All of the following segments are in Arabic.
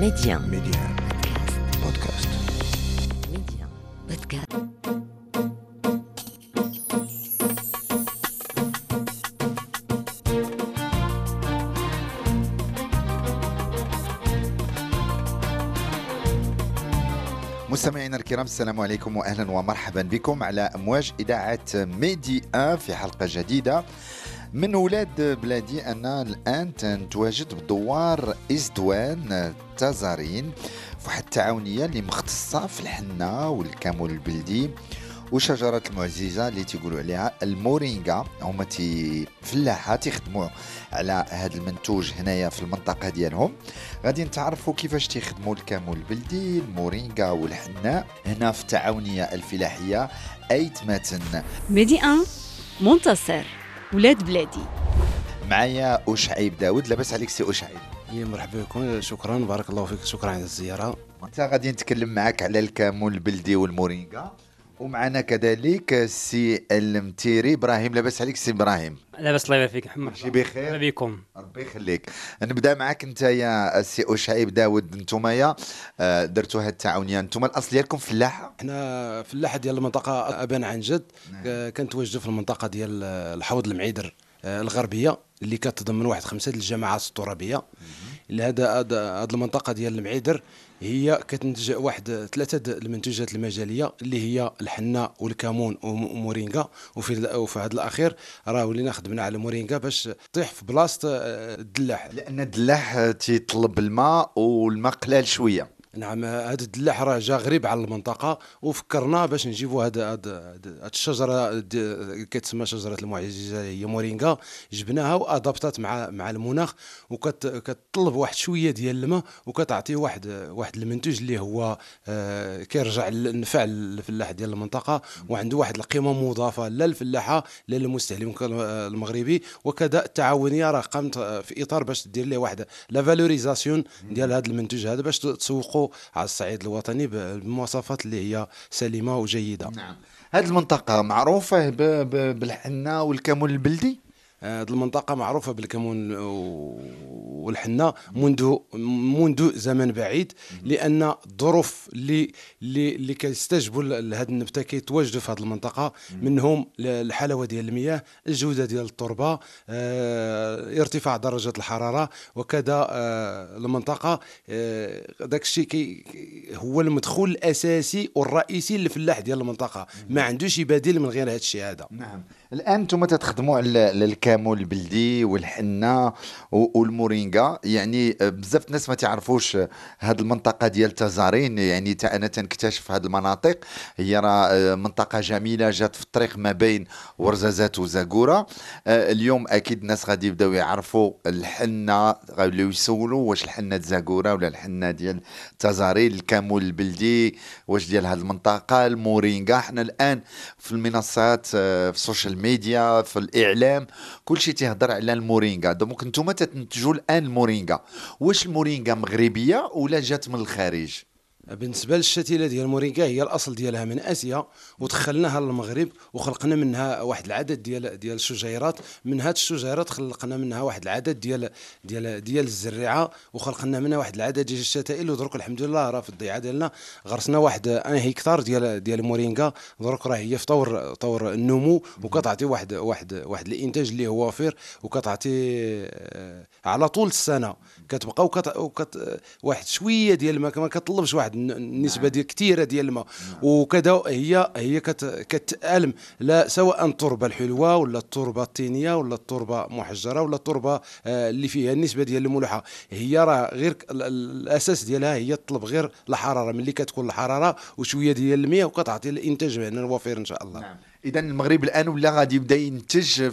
Média. Média. Podcast. Média. Podcast. مستمعينا الكرام السلام عليكم واهلا ومرحبا بكم على امواج إذاعة ميدي أن في حلقة جديدة من ولاد بلادي أنا الآن نتواجد بدوار إزدوان تزارين في واحد التعاونية اللي مختصة في الحنة والكمون البلدي وشجرة المعجزة اللي تيقولوا عليها المورينغا. هما تي فلاحة تيخدموا على هذا المنتوج هنايا في المنطقة ديالهم. غادي نتعرفوا كيفاش تيخدموا الكمون البلدي المورينغا والحناء هنا في التعاونية الفلاحية أيت ماتن ميدي 1 منتصر ولاد بلادي. معايا أشعيب داود لاباس عليك سي أشعيب. يا مرحبا بكم شكرا بارك الله فيك شكرا على الزيارة. انت غادي نتكلم معك على الكمون البلدي والمورينغا ومعنا كذلك السي المطيري. إبراهيم لاباس عليك سي إبراهيم. لاباس الله يبارك فيك محمد. شي بخير. مرحبا بكم. ربي يخليك. نبدأ معك أنت يا السي اشعيب داود نتوما آه، درتوا هاد التعاونية. نتوما الأصل ديالكم فلاحه إحنا فلاحه ديال المنطقة ابان عن جد. نعم. كنتواجدوا في المنطقة ديال الحوض المعيدر آه، الغربية اللي كتضمن واحد خمسة الجماعات الترابية. اللي هذا هذا- هاد المنطقة ديال المعيدر هي كتنتج واحد ثلاثة المنتوجات المجالية اللي هي الحنة والكمون وم- ومورينغا. وفي وفي هذا الأخير راه ولينا خدمنا على مورينغا باش تطيح في بلاصة آه، الدلاح. لأن الدلاح تيطلب الماء والماء قلال شوية. نعم هذا الدلاح راه جا غريب على المنطقة وفكرنا باش نجيبوا هذا هذا الشجرة كتسمى شجرة المعجزة هي مورينغا. جبناها و adaptات مع مع المناخ وكتطلب واحد شوية ديال الماء وكتعطي واحد واحد المنتوج اللي هو آه، كيرجع للنفع للفلاح ديال المنطقة وعنده واحد القيمة مضافة لا للفلاحة لا للمستهلك المغربي. وكذا التعاونية راه قامت في إطار باش دير ليه واحد la valorisation ديال هذا المنتوج هذا باش تسوقوا على الصعيد الوطني بالمواصفات اللي هي سليمة وجيدة. نعم. هاد المنطقة معروفة بالحنة والكامل البلدي؟ هذه المنطقة معروفة بالكمون و- والحنة منذ منذ زمن بعيد لأن الظروف اللي اللي اللي كيستجبوا لهذه النبتة كيتواجدوا في هذه المنطقة. منهم الحلاوة ديال المياه الجودة ديال التربة آه، ارتفاع درجة الحرارة. وكذا آه، المنطقة آه، داك الشيء هو المدخول الأساسي والرئيسي للفلاح ديال المنطقة. ما عندوش بديل من غير هذا الشيء هذا. نعم. الآن أنتم تتخدموا على الكامل البلدي والحنة والمورينغا يعني بزاف الناس ما تعرفوش هذه المنطقة ديال تزارين. يعني تا أنا تنكتشف هذه المناطق. هي راه آه، منطقة جميلة جات في الطريق ما بين ورزازات وزاكورة. آه، اليوم أكيد الناس غادي يبداو يعرفوا الحنة غاديو يسولوا واش الحنة زاكورة ولا الحنة ديال تزارين الكمون البلدي واش ديال هذه المنطقة المورينغا إحنا الآن في المنصات آه، في السوشيال ميديا في الإعلام كل شيء تيهضر على المورينغا. donc أنتم تنتجوا الآن المورينغا. واش المورينغا مغربية ولا جات من الخارج؟ بالنسبة للشتيلة ديال مورينغا هي الأصل ديالها من آسيا ودخلناها للمغرب وخلقنا منها واحد العدد ديال ديال الشجيرات. من هاد الشجيرات خلقنا منها واحد العدد ديال ديال ديال الزريعة وخلقنا منها واحد العدد ديال الشتائل. ودرك الحمد لله راه في الضيعة ديالنا غرسنا واحد أن هكتار ديال ديال مورينغا درك راه هي في طور طور النمو وكتعطي واحد واحد واحد الإنتاج اللي هو وافر وكتعطي آه، على طول السنة. كتبقى وكت, واحد شوية ديال ما كطلبش واحد الن- النسبة ديال كثيرة ديال الماء. وكذا هي هي كت كتألم لا سواء التربة الحلوة ولا التربة الطينية ولا التربة محجرة ولا التربة آه، اللي فيها النسبة ديال الملوحة. هي راه غير الأساس ديالها هي تطلب غير الحرارة. ملي كتكون الحرارة وشوية ديال المياه وكتعطي الإنتاج هنا الوفير إن شاء الله. نعم. إذا المغرب الآن ولا غادي يبدأ ينتج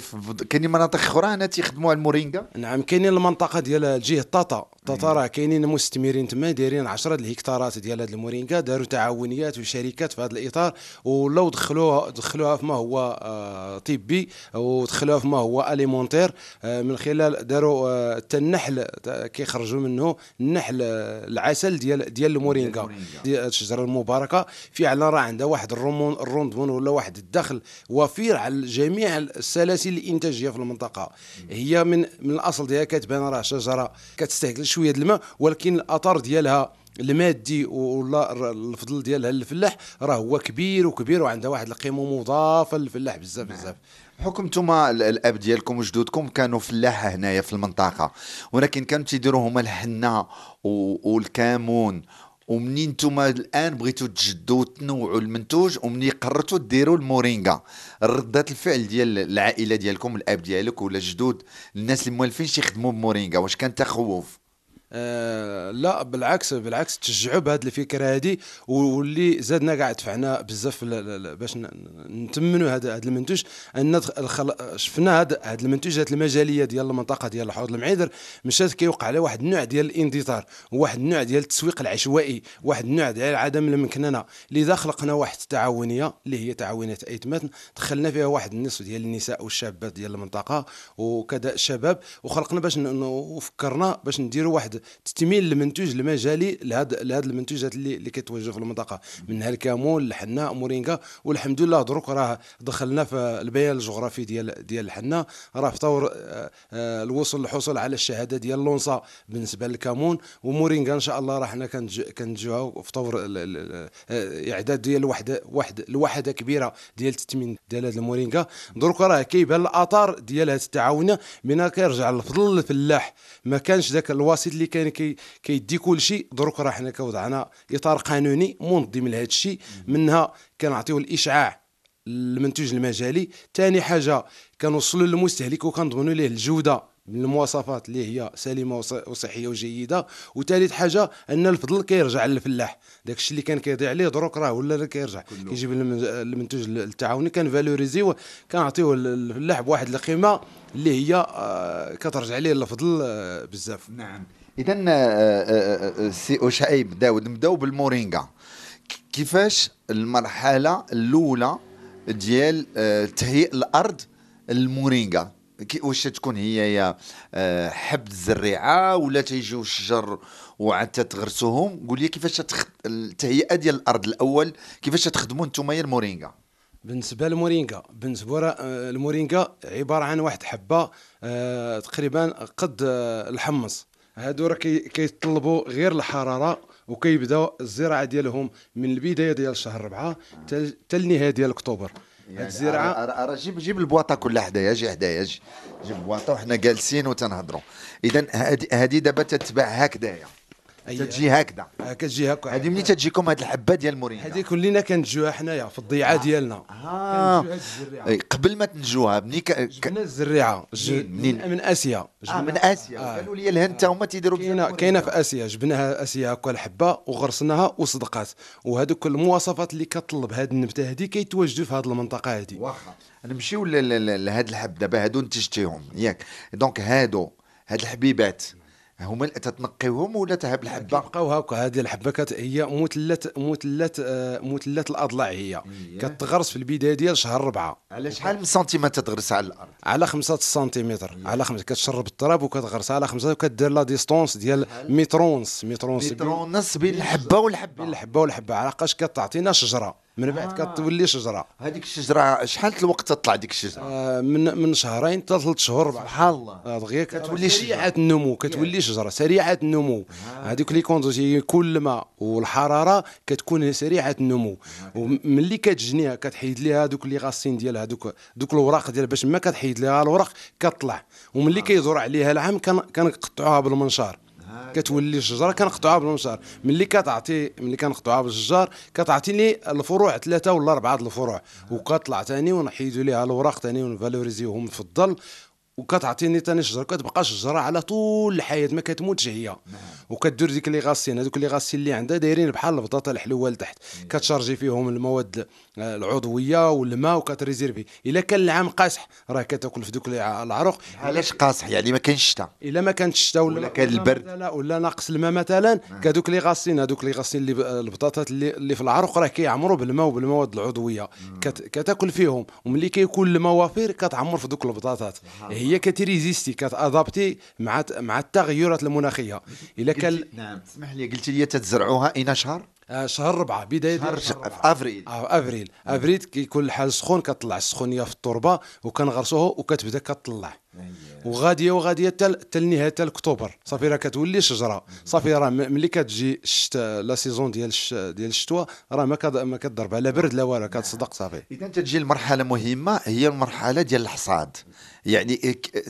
كاينين مناطق أخرى هنا تيخدموا على المورينغا نعم كاينين المنطقة ديال جهة طاطا. راه كاينين مستثمرين تما دايرين 10 الهكتارات ديال هاد المورينغا داروا تعاونيات وشركات في هذا الإطار ولاو دخلوها دخلوها فيما هو آه، طبي ودخلوها فيما هو أليمونتير آه، من خلال داروا آه، حتى النحل كيخرجوا منه النحل العسل ديال ديال المورينغا. ديال الشجرة المباركة. فعلا راه عندها واحد الرمون الروندمون ولا واحد الدخل دخل وفير على جميع السلاسل الإنتاجية في المنطقة. هي من من الأصل ديالها كتبان راه شجرة كتستهلك شوية الماء ولكن الاثر ديالها المادي ولا الفضل ديالها للفلاح راه هو كبير وكبير وعندها واحد القيمة مضافة للفلاح بزاف بزاف. بحكم نتوما ال- الأب ديالكم وجدودكم كانوا فلاحة هنايا في المنطقة ولكن كانوا تيديروا هما الحنة والكمون ومنين نتوما الآن بغيتوا تجدوا وتنوعوا المنتوج ومنين قررتوا ديروا المورينغا؟ ردات الفعل ديال العائلة ديالكم الأب ديالك ولا جدود الناس اللي موالفين شي يخدموا بمورينغا؟ واش كان تخوف؟ آه لا بالعكس بالعكس تشجعوا بهذه الفكرة هذه واللي زادنا كاع دفعنا بزاف باش نتمنوا هذا المنتوج أن. شفنا هذا هذا المنتوج هذه المجالية ديال المنطقة ديال الحوض المعيدر مشات كيوقع على واحد النوع ديال الاندثار وواحد النوع ديال التسويق العشوائي واحد النوع ديال عدم المكننة لذا خلقنا واحد التعاونية اللي هي تعاونية أيتمات دخلنا فيها واحد النصف ديال النساء والشابات ديال المنطقة وكذا الشباب وخلقنا باش وفكرنا باش نديروا واحد تثمين المنتوج المجالي لهذا لهذا المنتوجات اللي اللي كتوجه في المنطقة. منها الكمون الحناء مورينغا. والحمد لله دروك راه دخلنا في البيان الجغرافي ديال ديال الحناء. راه في طور آه، آه، الوصول للحصول على الشهادة ديال لونسا بالنسبة للكمون ومورينغا إن شاء الله راه حنا كنجيوها في طور آه، إعداد ديال وحده واحد الوحدة كبيرة ديال التثمين ديال هذا المورينغا. دروك راه كيبان الآثار ديال هذه التعاونيه من كيرجع الفضل للفلاح ما كانش ذاك الوسيط اللي كان كي كيدي كل شيء دروك راه حنا كوضعنا إطار قانوني منظم لهذا الشيء منها كنعطيو الإشعاع المنتوج المجالي. ثاني حاجة كنوصلوا للمستهلك وكنضمنوا ليه الجودة من المواصفات اللي هي سليمة وص- وصحية وجيدة. وثالث حاجة أن الفضل كيرجع للفلاح. داك الشيء اللي كان كيضيع عليه دروك راه ولا لا كيرجع. كيجيب الم- المنتوج التعاوني كنفالوريزيو كنعطيوه للفلاح بواحد القيمة اللي هي آه، كترجع ليه الفضل آه، بزاف. نعم. اذا سي شعيب داود نبداو بالمورينغا. كيفاش المرحلة الأولى ديال آه، تهيئ الأرض المورينغا كي- واش تكون هي يا آه، حب الزريعة ولا تيجيو الشجر وعاد تغرسوهم قول لي كيفاش. التهيئة ديال الأرض الأول كيفاش تخدموا نتوما يا المورينغا؟ بالنسبة للمورينغا بالنسبة آه، المورينغا عبارة عن واحد حبة آه، تقريبا قد آه، الحمص. هادو راه كي- كيتطلبوا غير الحرارة وكيبداو الزراعة ديالهم من البداية ديال شهر ربعة تل تل النهايه ديال أكتوبر. هاد الزراعة راه- جيب جيب البواطة كلها حدايا جي حدايا جي جيب البواطة وحنا جالسين وتنهضروا. اذا هذه دابا تتباع هكذايا. تتجي هكذا. آه، كتجي هكا. هذه ملي تجيكم هذه الحبة ديال المورينغا هذه كلنا كنتجوها حنايا في الضيعة ديالنا. آه. هاد الزريعة. إيه، قبل ما تنجوها مني ك... جبنا الزريعة. ج- منين؟ من, آسيا. آه من آسيا. آه. قالوا لي الهند تا هما تيديروا كاينة. كاينة في آسيا. جبناها آسيا هكا الحبة وغرسناها وصدقات. وهذوك المواصفات اللي كطلب هذه النبتة هذه كيتواجدوا في هذه المنطقة هذه واخا. نمشيو لهاد الحب دابا هادو نتجتيهم. ياك. donc هادو هاد الحبيبات. هما اللي تتنقيوهم ولا تهب الحبة؟ بقاو هكا هذه الحبة كت هي مثلث مثلث مثلث الأضلاع هي. كتغرس في البداية ديال شهر ربعة. على شحال من سنتيمتر تغرس على الأرض؟ على خمسة سنتيمتر. على خمسة كتشرب التراب وكتغرس على خمسة وكدير la distance ديال متر ونص متر ونص بين- متر ونص بين الحبة والحبة. بين الحبة والحبة. علاقاش كتعطينا شجرة. من بعد كتولي شجرة. هذيك الشجرة شحال الوقت تطلع ديك الشجرة؟ آه، من من شهرين حتى ثلاث شهور سبحان الله. آه، دغيا كتولي. سريعة النمو كتولي شجرة سريعة النمو. هذوك لي كونديسي كل ما والحرارة كتكون سريعة النمو. وملي كتجنيها كتحيد ليها دوك لي غاسين ديال هذوك دوك الوراق ديال باش ما كتحيد ليها الوراق كطلع. وملي كيدور عليها العام كنقطعوها بالمنشار. كتولي الشجرة كنقطعوها بالمنشار ملي كتعطي ملي كنقطعوها بالشجار كتعطي لي الفروع ثلاثة ولا أربعة الفروع. وكطلع ثاني ونحيدوا ليها الوراق ثاني ونفالوريزيوهم في الظل. وكتعطيني ثاني شجرة كتبقى شجرة على طول الحياة ما كتموتش هي. وكدير ديك les racines هذوك les racines اللي عندها دايرين بحال البطاطا الحلوه لتحت كت chargé فيهم المواد آه، العضوية والماء وكت réserver. إلا كان العام قاصح راه كتاكل في دوك الع- العروق. علاش قاصح؟ يعني ما كاينش شتا. إلا ما كانت الشتاء ولا ولا كان البرد. لا ولا ناقص الماء مثلا كادوك les racines هذوك les racines اللي البطاطات اللي, اللي في العروق راه كيعمروا بالماء وبالمواد العضوية. كت كتاكل فيهم. وملي كيكون الماء وفير كتعمر في دوك البطاطات. هي كت résister كت adapter مع مع التغيرات المناخية إلا كان نعم اسمح لي قلت لي تتزرعوها اين شهر؟ آه، شهر ربعة بداية شهر شهر في. أفريل آه avril avril كيكون الحال سخون كطلع السخونية في التربة وكنغرسوها وكتبدا كطلع وغادية وغادية حتى حتى النهايه حتى اكتوبر صافي راه كتولي شجره صافي راه ملي كتجي الشتاء la saison ديال الش... ديال الشتوى راه ما. ما كضرب على برد لا والو كتصدق صافي. إذا تجي المرحله مهمة هي المرحلة ديال الحصاد. يعني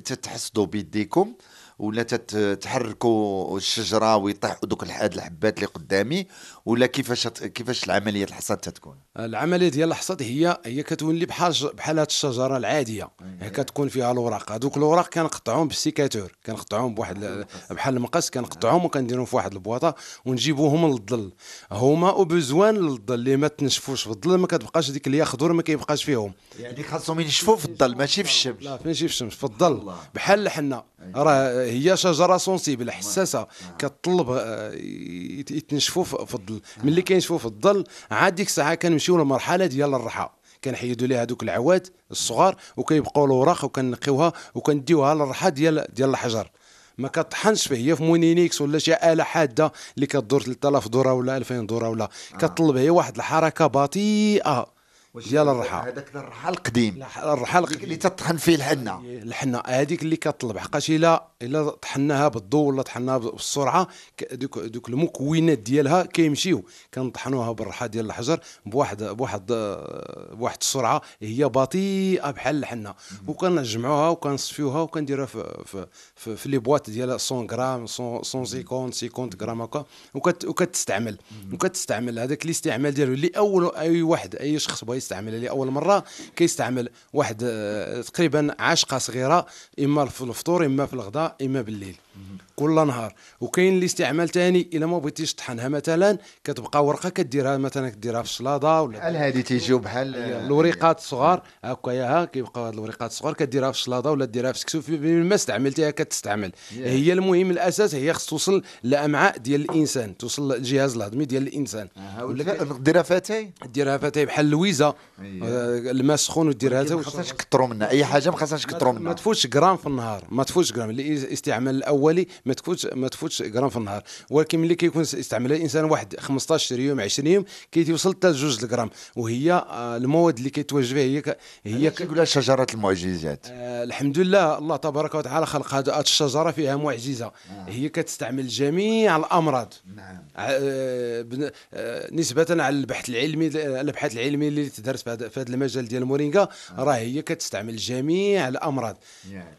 تتحصدوا بيديكم ولا تت- تحركوا الشجرة ويطيحوا دوك الح- هاد الحبات اللي قدامي ولا كيفاش كيفاش العملية الحصاد تتكون؟ العملية ديال الحصاد هي هي كتولي بحال بحال هاد الشجرة العادية. هي كتكون فيها الاوراق هذوك الاوراق كنقطعوهم بالسيكاتور. كنقطعوهم بواحد ال- بحال المقص كنقطعوهم وكنديرهم في واحد البواطة ونجيبوهم للظل. هما ont besoin للظل اللي ما تنشفوش في الظل ما كتبقاش ديك اللي خضر ما كيبقاش فيهم. يعني خاصهم ينشفوا في الظل ماشي في الشمس. لا فين شي في الشمس في الظل. بحال الحنه راه هي شجرة sensible حساسة كتطلب آه، يت- يتنشفوا في الظل. ملي كينشفوا في الظل عاد ديك الساعة كنمشيو للمرحله ديال الرحى. كنحيدوا ليها دوك العواد الصغار وكيبقاو الاوراق وكنقيوها وكنديوها للرحى ديال ديال الحجر. ما كطحنش فيه هي في مولينيكس ولا شي آلة حادة اللي كدور 3000 دورة ولا 2000 دورة ولا. كطلب هي واحد الحركة بطيئة. ديال الرحى هذاك الرحال. القديم. الرحى ديك اللي تطحن فيه الحنة. الحنة. هذيك اللي كطلب حقاش الا إلا طحناها بالضوء ولا طحناها بالسرعة دوك دوك المكونات ديالها كيمشيو. كنطحنوها بالرحى ديال الحجر بواحد بواحد بواحد السرعة. هي بطيئة بحال الحنة. وكنجمعوها وكنصفيوها وكنديروها في في في, في les boîtes ديال 100 غرام 150 50 غرام هكا. وكت وكتستعمل. وكتستعمل. هذاك الاستعمال ديالو اللي اول أي واحد أي شخص بغى يستعملها لاول مرة كيستعمل واحد آه، تقريبا عاشقه صغيرة إما في الفطور إما في الغداء إما بالليل. كل نهار. وكاين الاستعمال ثاني إلا ما بغيتيش تطحنها. مثلا كتبقى ورقة كديرها مثلا كديرها في الشلاضه ولا بحال هذه تيجيو بحال الوريقات الصغار. هكايا ها كيبقاو هاد الوريقات الصغار كديرها في الشلاضه ولا ديرها في سكسو. في ما استعملتيها كتستعمل. هي المهم الأساس هي خص توصل لأمعاء ديال الإنسان. توصل للجهاز الهضمي ديال الإنسان. ولا ديرها فاتاي ديرها فتاي بحال اللويزه آه، الماء سخون وديرها ما خاصهاش كثروا منها. أي حاجة ما خاصهاش كثروا ما منها. تفوتش جرام في النهار. ما تفوتش جرام الاستعمال الأولي ما تفوتش ما تفوتش جرام في النهار. ولكن ملي كيكون استعملها الإنسان واحد 15 يوم 20 يوم كيتوصل حتى لجوج الجرام وهي آه، المواد اللي كيتواجد فيها هي ك- هي كيقولها شجرة المعجزات. آه، الحمد لله الله تبارك وتعالى خلق هذه الشجرة فيها معجزة. هي كتستعمل جميع الأمراض. نعم. آه، بن- آه، نسبة على البحث العلمي الأبحاث العلمية اللي تدرس في هذا المجال ديال المورينغا راه هي كتستعمل جميع الأمراض.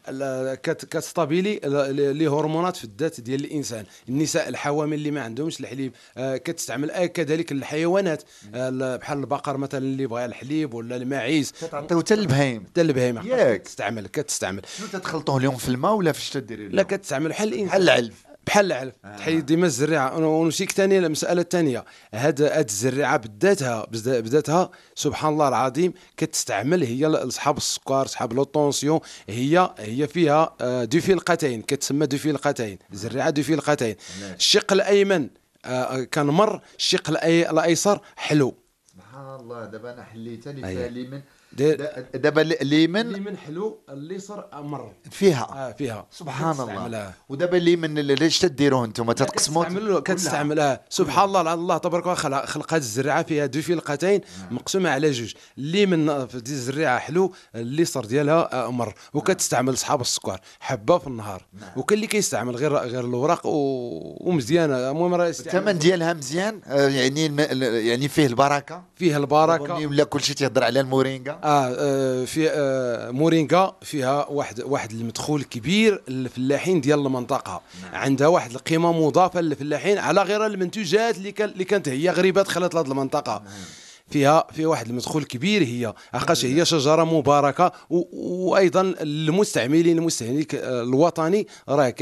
ال- كت- كتستابيلي ال- لي هرمونات في الذات ديال الإنسان. النساء الحوامل اللي ما عندهمش الحليب آه، كتستعمل آه، كذلك الحيوانات. آه، ال- بحال البقر مثلا اللي بغى الحليب ولا الماعز تعطيو حتى البهايم. حتى البهيمه ياك. كتستعمل كتستعمل. شنو تتخلطوه لهم في الماء ولا فاش تديري لا كتستعمل بحال الإنسان. بحال العلف. بحال العلف تحيد ديما الزريعة. ونمشيك ثاني المساله الثانية هاد هاد الزريعة بذاتها بذا- بذاتها سبحان الله العظيم كتستعمل. هي لاصحاب السكر صحاب la tension هي هي فيها آه، دو فلقتين كتسمى دو فلقتين زريعه دو فلقتين الشق الأيمن آه، كان مر. الشق الأيسر حلو. سبحان الله. دابا أنا حليتها اللي أيه. دا- دابا الليمن اليمين حلو اليسر مر فيها. آه فيها. سبحان الله. ودابا اللي- ليش تديروه أنتم؟ تتقسموا كتستعمل كتستعملها سبحان الله الله تبارك وتعالى خلق خلق هذه الزريعة فيها دو فلقتين مقسومة على جوج. اللي من في دي الزريعة حلو اللي صار ديالها آه، مر وكتستعمل صحاب السكر حبة في النهار. وكاين اللي كيستعمل غير غير الاوراق و... ومزيانه المهم راه الثمن ديالها مزيان آه، يعني. يعني فيه البركة. فيها البركة. ولا كل شيء تيهضر على المورينغا آه, آه في آه مورينغا فيها واحد واحد المدخول كبير للفلاحين ديال المنطقة. عندها واحد القيمة مضافة للفلاحين على غير المنتوجات اللي كان اللي كانت هي غريبة دخلت لهذه المنطقة. فيها فيها واحد المدخول كبير هي. حقاش هي شجرة مباركة. وأيضا المستعملين المستهلك آه، الوطني راه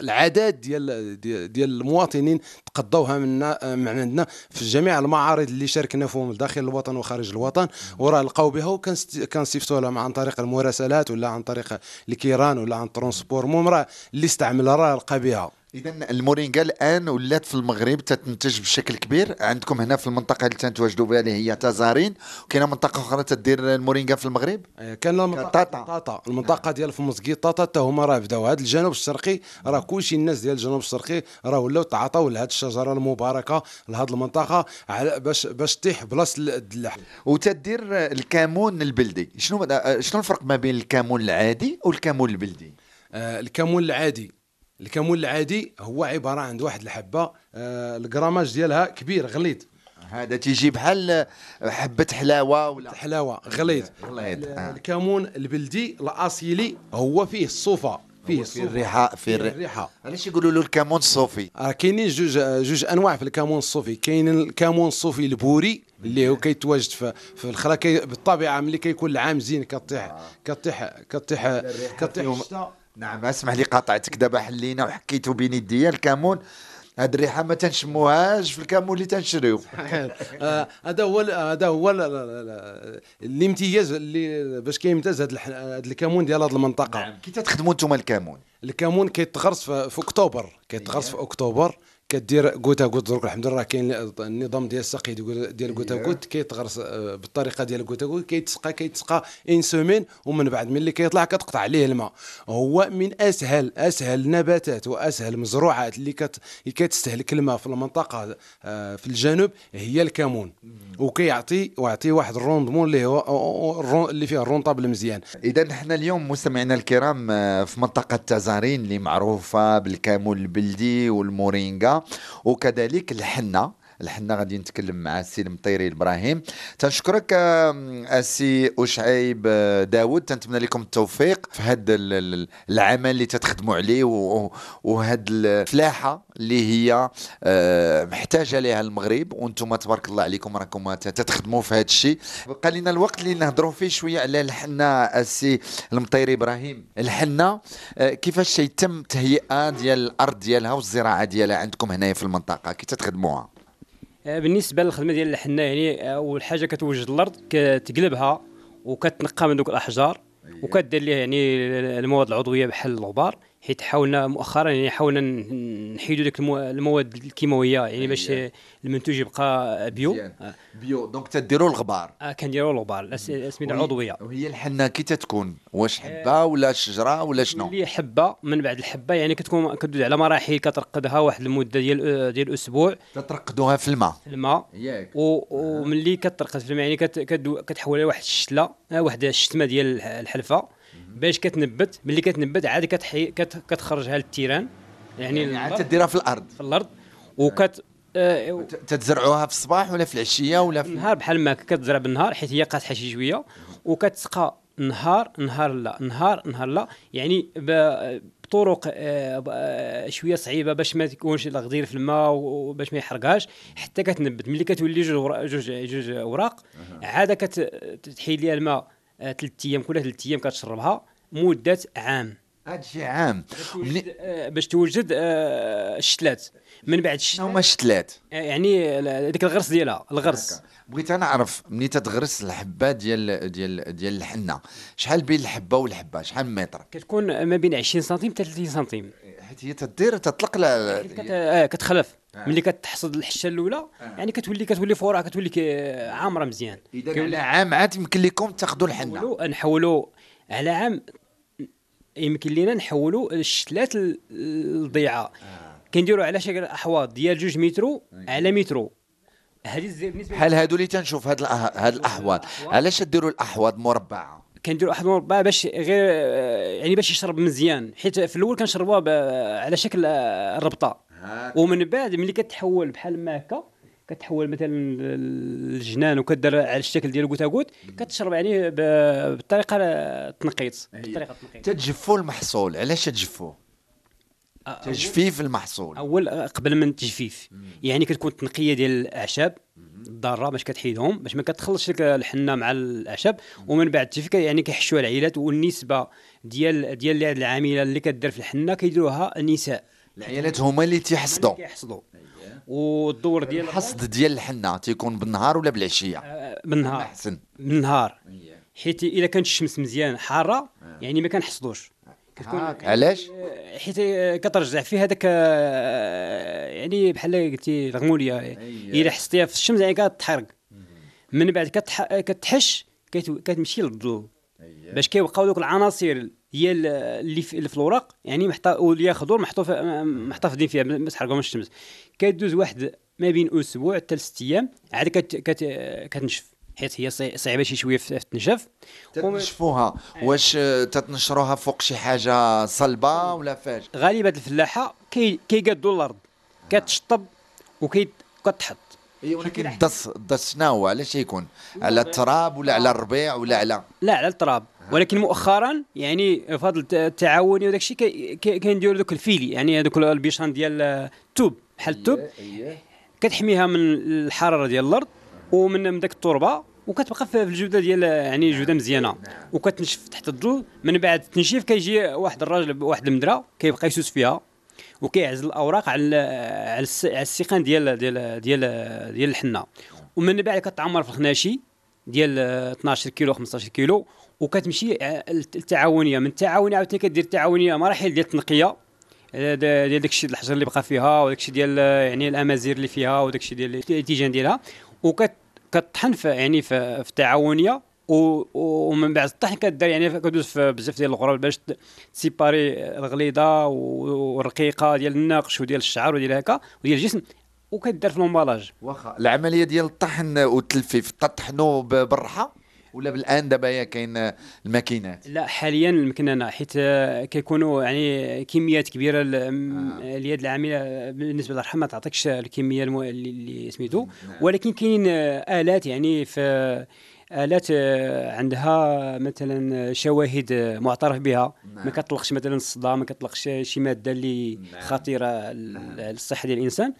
العدد ديال ديال المواطنين تقضوها منا من عندنا في جميع المعارض اللي شاركنا فيهم داخل الوطن وخارج الوطن. وراه لقاو بها وكنصيفطوا لهم عن طريق المراسلات ولا عن طريق الكيران ولا عن transport. المهم راه اللي استعملها راه لقى بها. اذا المورينغا الآن ولات في المغرب تتنتج بشكل كبير. عندكم هنا في المنطقة اللي تنتواجدوا بها اللي هي تازارين. وكاينة منطقة أخرى تدير المورينغا في المغرب؟ آه، كان المنطقة طاطا. طاطا. المنطقة ديال في مسقيط طاطا. حتى هما راه بداو. هذا الجنوب الشرقي راه كلشي الناس ديال الجنوب الشرقي راه ولاو تعاطاو لهذه الشجره المباركه لهذه المنطقة. على باش باش تطيح بلاصة الدلاح وتدير الكمون البلدي. شنو شنو الفرق ما بين الكمون العادي والكمون البلدي؟ آه، الكمون العادي. الكمون العادي هو عبارة عن واحد الحبة آه، الجراماج ديالها كبير غليظ. هذا تيجي بحال حبة حلاوة ولا؟ حلاوة غليظ. غليظ. آه. الكمون البلدي الأصيلي هو فيه الصوفة. فيه في. الريحة في الريحة. علاش يقولوا له الكمون الصوفي؟ راه كاينين جوج جوج أنواع في الكمون الصوفي. كاين الكمون الصوفي البوري اللي هو كيتواجد في في الخلا كي بالطبيعة ملي كيكون العام زين كطيح كطيح كطيح كطيح الشتاء نعم أسمح لي قاطعتك دابا حلينا وحكيتوا بين يديا. الكمون هاد الريحة ما تنشموهاش في الكمون اللي تنشريو. آه، هذا هو هذا هو ال- ال- ال- الامتياز اللي باش كيمتاز هذا الكمون ديال هذه المنطقة. كي تخدموا أنتم الكمون الكمون كيتغرس في, في أكتوبر. كيتغرس في أكتوبر. كدير goutte à goutte درك الحمد لله كاين النظام ديال السقي ديال- goutte à goutte كيتغرس آه، بالطريقة ديال goutte à goutte كيتسقى كيتسقى une semaine ومن بعد ملي كيطلع كتقطع عليه الماء. هو من اسهل أسهل النباتات وأسهل المزروعات اللي كت كتستهلك الماء في المنطقة آه، في الجنوب هي الكمون. وكيعطي ويعطي واحد ال rendement اللي هو اللي فيه ال rentable مزيان. إذا إحنا اليوم مستمعينا الكرام آه، في منطقة تازارين اللي معروفة بالكمون البلدي والمورينغا وكذلك الحنة. الحنا غادي نتكلم مع السي المطيري إبراهيم. تنشكرك السي أشعيب آه، داود تنتمنى لكم التوفيق في هذا العمل اللي تتخدموا عليه وهاد الفلاحة اللي هي آه، محتاجة لها المغرب. وأنتم تبارك الله عليكم راكم تتخدموا في هذا الشيء. بقى لنا الوقت اللي نهضروا فيه شوية على الحنه السي المطيري إبراهيم. الحنه آه، كيفاش يتم تهيئة ديال الأرض ديالها والزراعة ديالها عندكم هنايا في المنطقة؟ كي تتخدموها. بالنسبة للخدمة ديال الحنة يعني آه، أول حاجة كتوجد الأرض كتقلبها وكتنقى من دوك الأحجار وكدير ليها يعني المواد العضوية بحال الغبار. حيت حاولنا مؤخرا يعني حاولنا نحيدوا ديك المو- المواد الكيماوية يعني باش آه، المنتوج يبقى bio. آه، bio. donc تديروا الغبار. آه، كنديروا الغبار. الأسمدة العضوية. وهي الحنة كي تتكون؟ واش حبة ولا شجرة ولا شنو؟ اللي حبة من بعد الحبة يعني كتكون كدوز على مراحل كترقدها واحد المدة ديال ديال أسبوع. تترقدوها في الماء. في الماء. ياك. وملي كترقد في الماء يعني كتحولها لواحد الشتلة آه، واحد الشتلة ديال الح- الحلفة. باش كتنبت ملي كتنبت عادي كتحي كت- كتخرجها للتيران. يعني, يعني عاد تديرها في الأرض. في الأرض. وكت آه، ت- تتزرعوها في الصباح ولا في العشية ولا في النهار بحال ما كتزرع بالنهار حيت هي قاطحه شي شوية. وكتسقى نهار نهار لا نهار نهار لا. يعني بطرق آه، آه، شوية صعيبة باش ما تكونش الغدير في الماء وباش ما يحرقهاش. حتى كتنبت. ملي كتولي جوج جوج جوج أوراق عاد كتحيد ليها الماء. ثلاث أيام كل ثلاث أيام كتشربها مدة عام. هذا شيء عام آه، باش توجد آه، الشتلات. من بعد الشتلات هما الشتلات. آه، يعني ديك الغرس ديالها الغرس. بغيت أنا نعرف ملي تتغرس الحبة ديال ديال ديال الحنة شحال بين الحبة والحبة؟ شحال متر؟ كتكون ما بين 20 سنتيم حتى 30 سنتيم. حيت هي تدير تطلق لا كت... آه كتخلف. ملي كتحصد الحشة الأولى يعني كتولي كتولي فورا كتولي عامرة مزيان. إذا على عام عاد يمكن لكم تاخذوا الحنة. نحولوا نحولوا على عام يمكن لينا نحولوا الشتلات ال- الضيعة. كنديروا على شكل أحواض ديال جوج مترو على مترو. هذه بالنسبة بحال هادو اللي تنشوف هاد هاد الأحواض. علاش ديروا الأحواض مربعة؟ كنديروا واحد مربع باش غير آه، يعني باش يشرب مزيان حيت في الأول كنشربوها على شكل آه، الربطه ومن بعد ملي كتحول بحال ما هكا كتحول مثلا الجنان وكدير على الشكل ديال كوتاكوت كتشرب يعني ب- بالطريقة التنقيط بالطريقة التنقيط تتجفوا المحصول. علاش تجفوه تجفيف المحصول. أول قبل من التجفيف. يعني كتكون تنقية ديال الأعشاب الضاره باش كتحيدهم باش ما كتخلطش لك الحنة مع الأعشاب. ومن بعد التجفيف يعني كيحشوها العائلات والنسبة ديال ديال العاملة اللي كدير في الحنة كيديروها النساء العيالات هما اللي تيحصدوا. كيحصدوا والدور ديال الحصد ديال الحنة تيكون بالنهار ولا بالعشية؟ آه، بالنهار. أحسن. بالنهار. حيت إلا كانت الشمس مزيان حارة يعني ما كنحصدوش. كتكون هاك علاش؟ آه، حيت آه، كترجع في هذاك آه، يعني بحال قلتي الغمولية. إلا حسيتيها في الشمس يعني كتحرق. من بعد كتح... كتحش كت... كتمشي للظل باش كيبقاو دوك العناصر هي ال- اللي في, الوراق يعني محطا واللي خضور محطوف محتفظين فيها ما تحرقوا من الشمس. كدوز واحد ما بين أسبوع حتى لست أيام عاد كت... كت... كتنشف. حيت هي صعي- صعيبة شي شوية في التنشف تنشفوها واش آه، تتنشروها فوق شي حاجة صلبة ولا فاش؟ غالبا الفلاحه كي كيقادوا الأرض. كتشطب وكي كتحط. ولكن الدص الدص شنو هو علاش يكون؟ على التراب ولا على الربيع ولا على؟ لا على التراب. ولكن مؤخرا يعني الت- التعاوني وداك الشيء كنديروا دوك ال filets يعني هذوك البيشان ديال التوب بحال التوب كتحميها من الحرارة ديال الأرض ومن من داك التربة وكتبقى في الجودة ديال يعني جودة مزيانة. وكتنشف تحت الظل من بعد التنشيف كيجي واحد الراجل واحد المدرا كيبقى يسوس فيها وكيعزل الأوراق على على السيقان ديال ديال ديال ديال الحنة. ومن بعد كتعمر في الخناشي ديال 12 كيلو 15 كيلو وكتمشي التعاونيه من التعاونية عاوتاني كدير التعاونية مراحل ديال التنقية ديال داكشي الحجر اللي بقى فيها وداكشي ديال يعني الامازير اللي فيها وداكشي ديال التيجان ديالها. وكتطحن في يعني في, التعاونية ومن بعد الطحن كدير يعني كدوز في بزاف ديال الغراب باش تسيباري الغليظة والرقيقة ديال النقش وديال الشعر وديال هكا وديال الجسم وكدار في الامبالاج واخا العملية ديال الطحن والتلفيف تطحنوا ب- بالرحى ولا بالآن دابا هي كاين الماكينات؟ لا حاليا المكننه حيت كيكونوا يعني كميات كبيرة اليد العامله آه، بالنسبة للرحم ما تعطيكش الكمية الم- اللي- سميتو. ولكن كاين آلات يعني في آلات آه، عندها مثلا شواهد معترف بها. ما كتطلقش مثلا الصدى ما كتطلقش شي مادة اللي خطيرة لل- للصحة ديال الإنسان.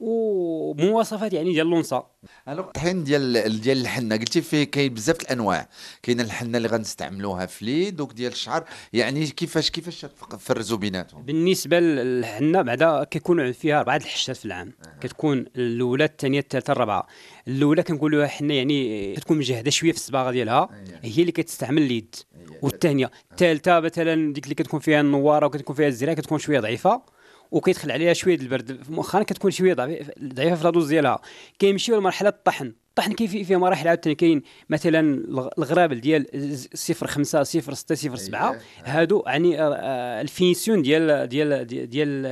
ومواصفات يعني ديال اللونصه الوغ الطحين ديال ديال الحنة. قلتي فيه كاين بزاف الأنواع. كاين الحنة اللي غنستعملوها في اليد دوك ديال الشعر. يعني كيفاش كيفاش تفرزوا بيناتهم؟ بالنسبة للحنة بعدا كيكون فيها أربعة الحشات في العام. كتكون الأولى الثانية الثالثة الرابعة. الأولى كنقولوها حنه يعني كتكون مجهدة شوية في الصباغة ديالها. هي اللي كتستعمل اليد. والثانية الثالثة مثلا ديك اللي كتكون فيها النوارة وكتكون فيها الزراعه كتكون شوية ضعيفة. وكيدخل عليها شوية د البرد. مؤخرا كتكون شوية ضعيف- ضعيفة في ال dose ديالها. كيمشيو لمرحله الطحن. الطحن كاين فيه مراحل عاوتاني كاين مثلا الغ- الغرابل ديال صفر خمسة صفر ستة صفر سبعة. هادو يعني آه، آه، ال finition ديال ديال ديال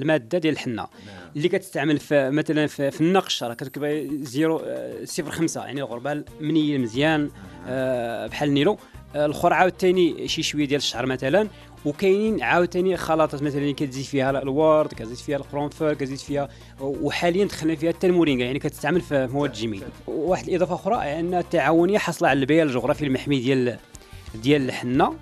المادة ديال الحنة. اللي كتستعمل في مثلا في, في النقش راه كتبقى zéro آه، صفر خمسة. يعني الغربال منيل مزيان آه، بحال النيلو الأخر عاوتاني شي شوية ديال الشعر مثلا. وكاينين عاوتاني خلاطات مثلا كتزيد فيها الورد كتزيد فيها القرنفل كتزيد فيها وحاليا دخلنا فيها حتى المورينغا يعني كتستعمل في مواد الجميل واحد الإضافة أخرى أن التعاونية حاصله على البيان الجغرافي المحمي ديال ديال الحنه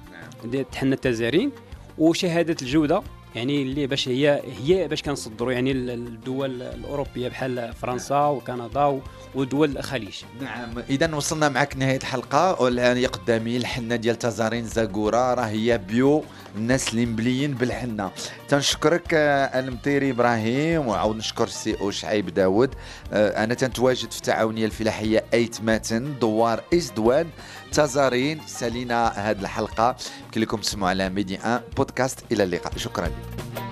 ديال الحنه التزارين وشهادة الجودة. يعني اللي باش هي هي باش كنصدروا يعني ال- الدول الأوروبية بحال فرنسا وكندا ودول الخليج. نعم. إذا وصلنا معك نهاية الحلقة. والآن قدامي الحنة ديال تزارين زاكورا. راه هي bio الناس اللي مبليين بالحنة. تنشكرك آه، المطيري إبراهيم وعاود نشكر السي أو شعيب داود آه، أنا تنتواجد في التعاونيه الفلاحية أيت ماتن دوار ازدوان تزارين سالينا هذه الحلقة. يمكن لكم تسمعوا على ميدي 1 بودكاست. إلى اللقاء. شكرا. لك